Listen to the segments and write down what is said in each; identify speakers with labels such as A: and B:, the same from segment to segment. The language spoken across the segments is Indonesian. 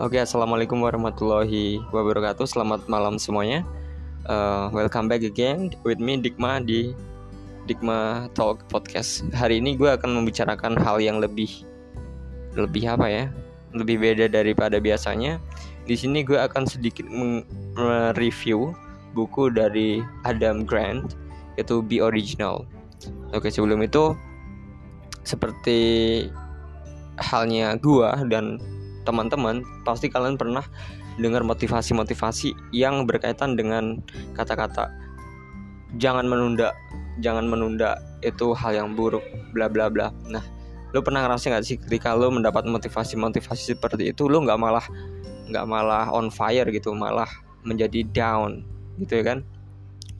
A: Oke, assalamualaikum warahmatullahi wabarakatuh. Selamat malam semuanya. Uh, welcome back again with me Dikma di Dikma Talk Podcast. Hari ini gue akan membicarakan hal yang lebih lebih apa ya? Lebih beda daripada biasanya. Di sini gue akan sedikit mereview buku dari Adam Grant yaitu Be Original. Oke, sebelum itu seperti halnya gue dan teman-teman pasti kalian pernah dengar motivasi-motivasi yang berkaitan dengan kata-kata jangan menunda, jangan menunda itu hal yang buruk, bla bla bla. Nah, lo pernah ngerasa nggak sih ketika lo mendapat motivasi-motivasi seperti itu, lo nggak malah nggak malah on fire gitu, malah menjadi down gitu ya kan?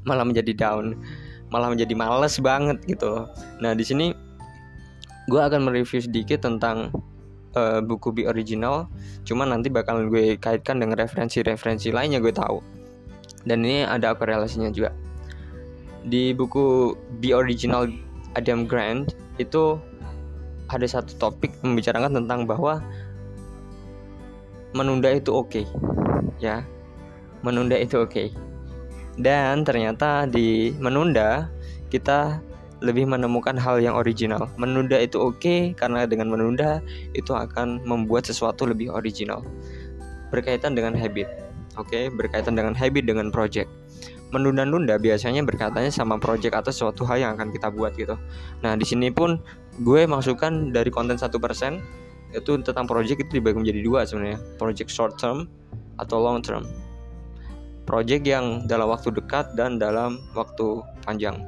A: Malah menjadi down, malah menjadi males banget gitu. Nah di sini gue akan mereview sedikit tentang uh, buku Be Original cuman nanti bakalan gue kaitkan dengan referensi-referensi lainnya gue tahu. Dan ini ada korelasinya juga. Di buku Be Original Adam Grant itu ada satu topik membicarakan tentang bahwa menunda itu oke okay, ya. Menunda itu oke. Okay. dan ternyata di menunda kita lebih menemukan hal yang original. Menunda itu oke okay, karena dengan menunda itu akan membuat sesuatu lebih original. Berkaitan dengan habit. Oke, okay? berkaitan dengan habit dengan project. Menunda-nunda biasanya berkaitannya sama project atau suatu hal yang akan kita buat gitu. Nah, di sini pun gue masukkan dari konten satu persen itu tentang project itu dibagi menjadi dua sebenarnya. Project short term atau long term. Project yang dalam waktu dekat dan dalam waktu panjang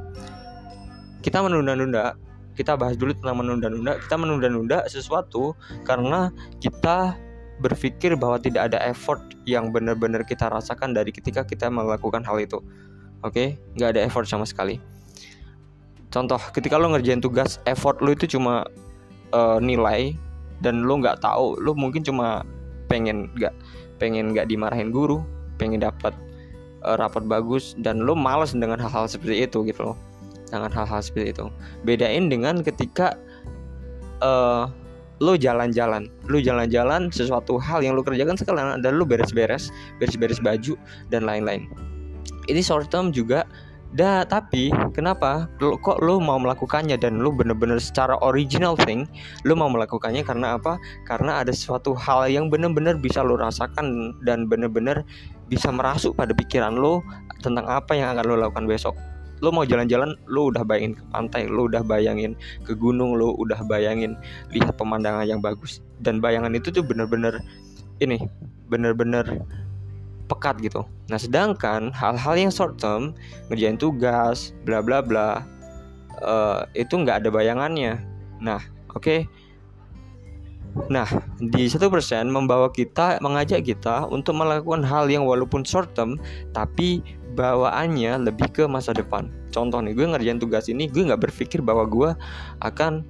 A: kita menunda-nunda. Kita bahas dulu tentang menunda-nunda. Kita menunda-nunda sesuatu karena kita berpikir bahwa tidak ada effort yang benar-benar kita rasakan dari ketika kita melakukan hal itu. Oke? Okay? nggak ada effort sama sekali. Contoh ketika lo ngerjain tugas effort lo itu cuma uh, nilai dan lo nggak tahu. Lo mungkin cuma pengen nggak pengen nggak dimarahin guru pengen dapat uh, rapat bagus dan lo males dengan hal-hal seperti itu gitu loh dengan hal-hal seperti itu. Bedain dengan ketika uh, lo jalan-jalan. Lo jalan-jalan sesuatu hal yang lo kerjakan sekalian dan lo beres-beres beres-beres baju dan lain-lain. Ini short term juga. Dah, tapi kenapa? Lo, kok lo mau melakukannya dan lo bener-bener secara original thing lo mau melakukannya karena apa? Karena ada suatu hal yang bener-bener bisa lo rasakan dan bener-bener bisa merasuk pada pikiran lo tentang apa yang akan lo lakukan besok lo mau jalan-jalan lo udah bayangin ke pantai lo udah bayangin ke gunung lo udah bayangin lihat pemandangan yang bagus. Dan bayangan itu tuh bener-bener ini bener-bener pekat gitu. Nah sedangkan hal-hal yang short term ngerjain tugas bla bla bla uh, itu nggak ada bayangannya. Nah oke. Okay? Nah, di satu persen membawa kita, mengajak kita untuk melakukan hal yang walaupun short term, tapi bawaannya lebih ke masa depan. Contoh nih, gue ngerjain tugas ini, gue nggak berpikir bahwa gue akan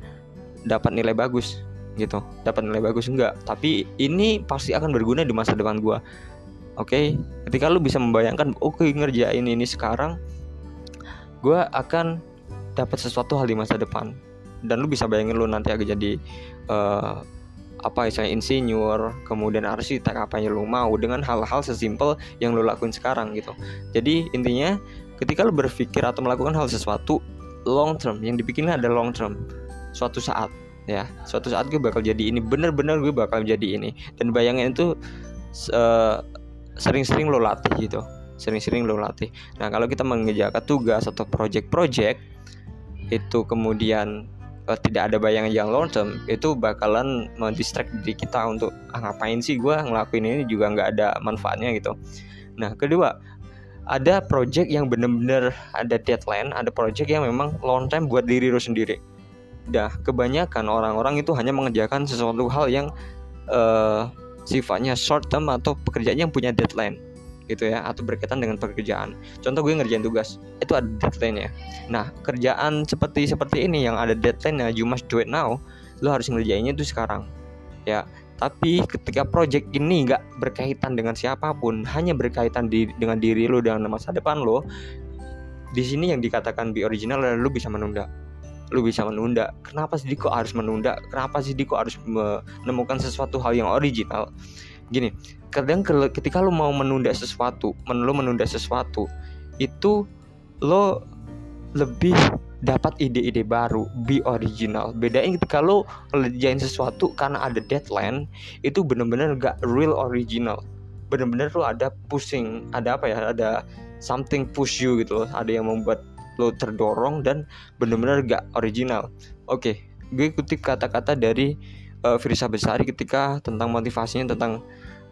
A: dapat nilai bagus, gitu. Dapat nilai bagus enggak, tapi ini pasti akan berguna di masa depan gue. Oke, okay? ketika lu bisa membayangkan, oke okay, ngerjain ini sekarang, gue akan dapat sesuatu hal di masa depan. Dan lu bisa bayangin lu nanti akan jadi uh, apa misalnya insinyur kemudian arsitek apa yang lo mau dengan hal-hal sesimpel yang lo lakuin sekarang gitu. Jadi intinya ketika lo berpikir atau melakukan hal sesuatu long term yang dipikirin ada long term. Suatu saat ya. Suatu saat gue bakal jadi ini bener-bener gue bakal jadi ini. Dan bayangin itu sering-sering lo latih gitu. Sering-sering lo latih. Nah kalau kita mengerjakan tugas atau project-project itu kemudian uh, tidak ada bayangan yang long term itu bakalan mendistract diri kita untuk ah, ngapain sih gue ngelakuin ini? Juga nggak ada manfaatnya gitu. Nah kedua ada project yang bener-bener ada deadline ada project yang memang long term buat diri lo sendiri. Dah kebanyakan orang-orang itu hanya mengerjakan sesuatu hal yang uh, sifatnya short term atau pekerjaan yang punya deadline gitu ya atau berkaitan dengan pekerjaan. Contoh gue ngerjain tugas, itu ada deadline ya. Nah, kerjaan seperti seperti ini yang ada deadline ya, you must do it now. Lo harus ngerjainnya itu sekarang. Ya, tapi ketika project ini nggak berkaitan dengan siapa pun, hanya berkaitan di, dengan diri lo dengan masa depan lo, di sini yang dikatakan be original adalah lo bisa menunda lu bisa menunda kenapa sih kok harus menunda kenapa sih kok harus menemukan sesuatu hal yang original gini kadang ketika lo mau menunda sesuatu lo menunda sesuatu itu lo lebih dapat ide-ide baru, be original. Bedain ketika lo ngerjain sesuatu karena ada deadline, itu bener-bener gak real original. Bener-bener lo ada pushing, ada apa ya, ada something push you gitu loh, ada yang membuat lo terdorong dan bener-bener gak original. Oke, okay, gue ikuti kata-kata dari uh, Firsa Besari ketika tentang motivasinya tentang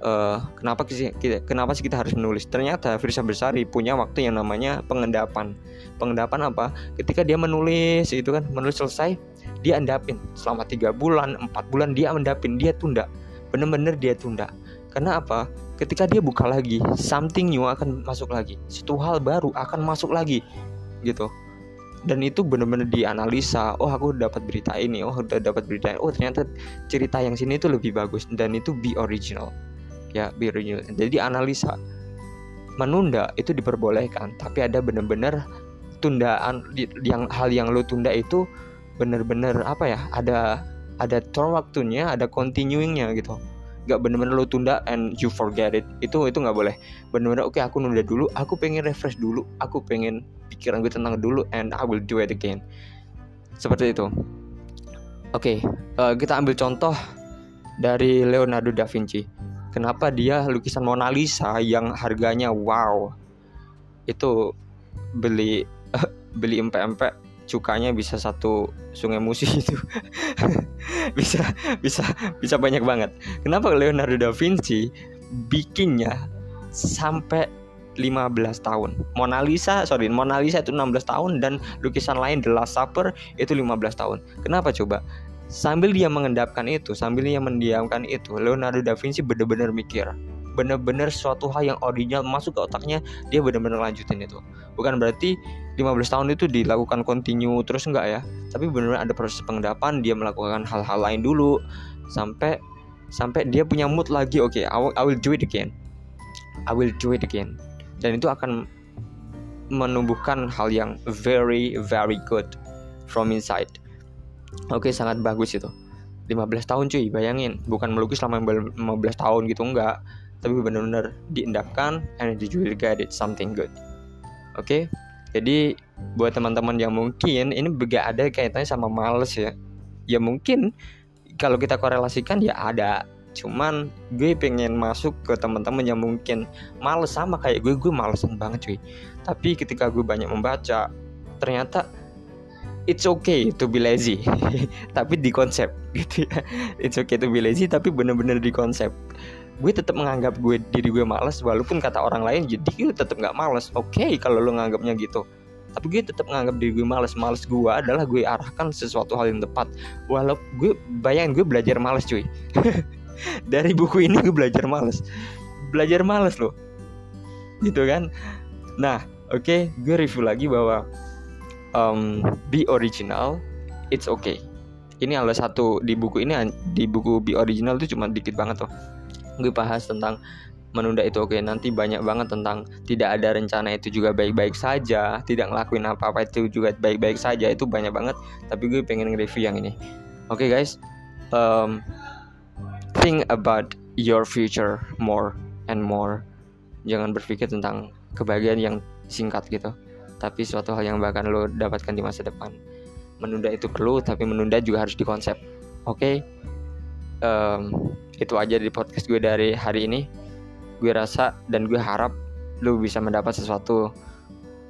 A: uh, kenapa sih kenapa sih kita harus menulis? Ternyata Firsa Bersari punya waktu yang namanya pengendapan. Pengendapan apa? Ketika dia menulis itu kan menulis selesai dia endapin. Selama tiga bulan empat bulan dia mendapin dia tunda. Bener-bener dia tunda. Karena apa? Ketika dia buka lagi something new akan masuk lagi. Satu hal baru akan masuk lagi. Gitu dan itu benar-benar dianalisa oh aku dapat berita ini oh udah dapat berita ini. oh ternyata cerita yang sini itu lebih bagus dan itu be original ya be renewed jadi analisa menunda itu diperbolehkan tapi ada benar-benar tundaan yang hal yang lo tunda itu benar-benar apa ya ada ada term waktunya ada continuingnya gitu nggak benar-benar lo tunda and you forget it. Itu itu nggak boleh. Benar-benar oke okay, aku nunda dulu aku pengen refresh dulu aku pengen pikiran gue tenang dulu and I will do it again. Seperti itu. Oke okay, uh, eh, kita ambil contoh dari Leonardo da Vinci. Kenapa dia lukisan Mona Lisa yang harganya wow? Itu beli beli empe-empe cukanya bisa satu sungai musi itu. Bisa bisa bisa banyak banget. Kenapa Leonardo da Vinci bikinnya sampai 15 tahun? Mona Lisa sorry Mona Lisa itu 16 tahun dan lukisan lain The Last Supper itu 15 tahun. Kenapa coba? Sambil dia mengendapkan itu sambil dia mendiamkan itu Leonardo da Vinci benar-benar mikir benar-benar suatu hal yang original masuk ke otaknya dia benar-benar lanjutin itu. Bukan berarti 15 tahun itu dilakukan continue terus enggak ya tapi benar-benar ada proses pengendapan dia melakukan hal-hal lain dulu sampai sampai dia punya mood lagi oke okay, I, will, I will do it again. I will do it again. Dan itu akan menumbuhkan hal yang very very good from inside. Oke sangat bagus itu. 15 tahun cuy bayangin. Bukan melukis selama 15 tahun gitu enggak tapi benar-benar diendapkan and you will get it something good. Oke? Okay? jadi buat teman-teman yang mungkin ini gak ada kaitannya sama males ya. Ya mungkin kalau kita korelasikan ya ada. Cuman gue pengen masuk ke teman-teman yang mungkin males sama kayak gue gue malesan banget cuy. Tapi ketika gue banyak membaca ternyata it's okay to be lazy. Tapi di konsep gitu ya. It's okay to be lazy tapi bener-bener di konsep gue tetap menganggap gue diri gue males walaupun kata orang lain jadi gue tetap nggak males. Oke okay, kalau lo nganggapnya gitu. Tapi gue tetap menganggap diri gue males. Males gue adalah gue arahkan sesuatu hal yang tepat. Walau gue bayangin gue belajar males cuy. Dari buku ini gue belajar males. Belajar males loh. Gitu kan? Nah oke okay, gue review lagi bahwa um, be original it's okay. Ini ada satu di buku ini di buku be original itu cuma dikit banget tuh gue bahas tentang menunda itu. Oke nanti banyak banget tentang tidak ada rencana itu juga baik-baik saja tidak ngelakuin apa-apa itu juga baik-baik saja itu banyak banget. Tapi gue pengen nge-review yang ini. Oke okay, guys. Um, think about your future more and more. Jangan berpikir tentang kebahagiaan yang singkat gitu tapi suatu hal yang bahkan lo dapatkan di masa depan. Menunda itu perlu tapi menunda juga harus dikonsep oke? Okay? um, itu aja di podcast gue dari hari ini. Gue rasa dan gue harap lo bisa mendapat sesuatu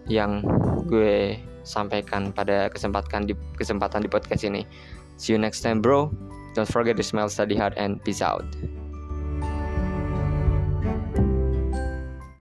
A: yang gue sampaikan pada kesempatan di kesempatan di podcast ini. See you next time bro. Don't forget to smile study hard and peace out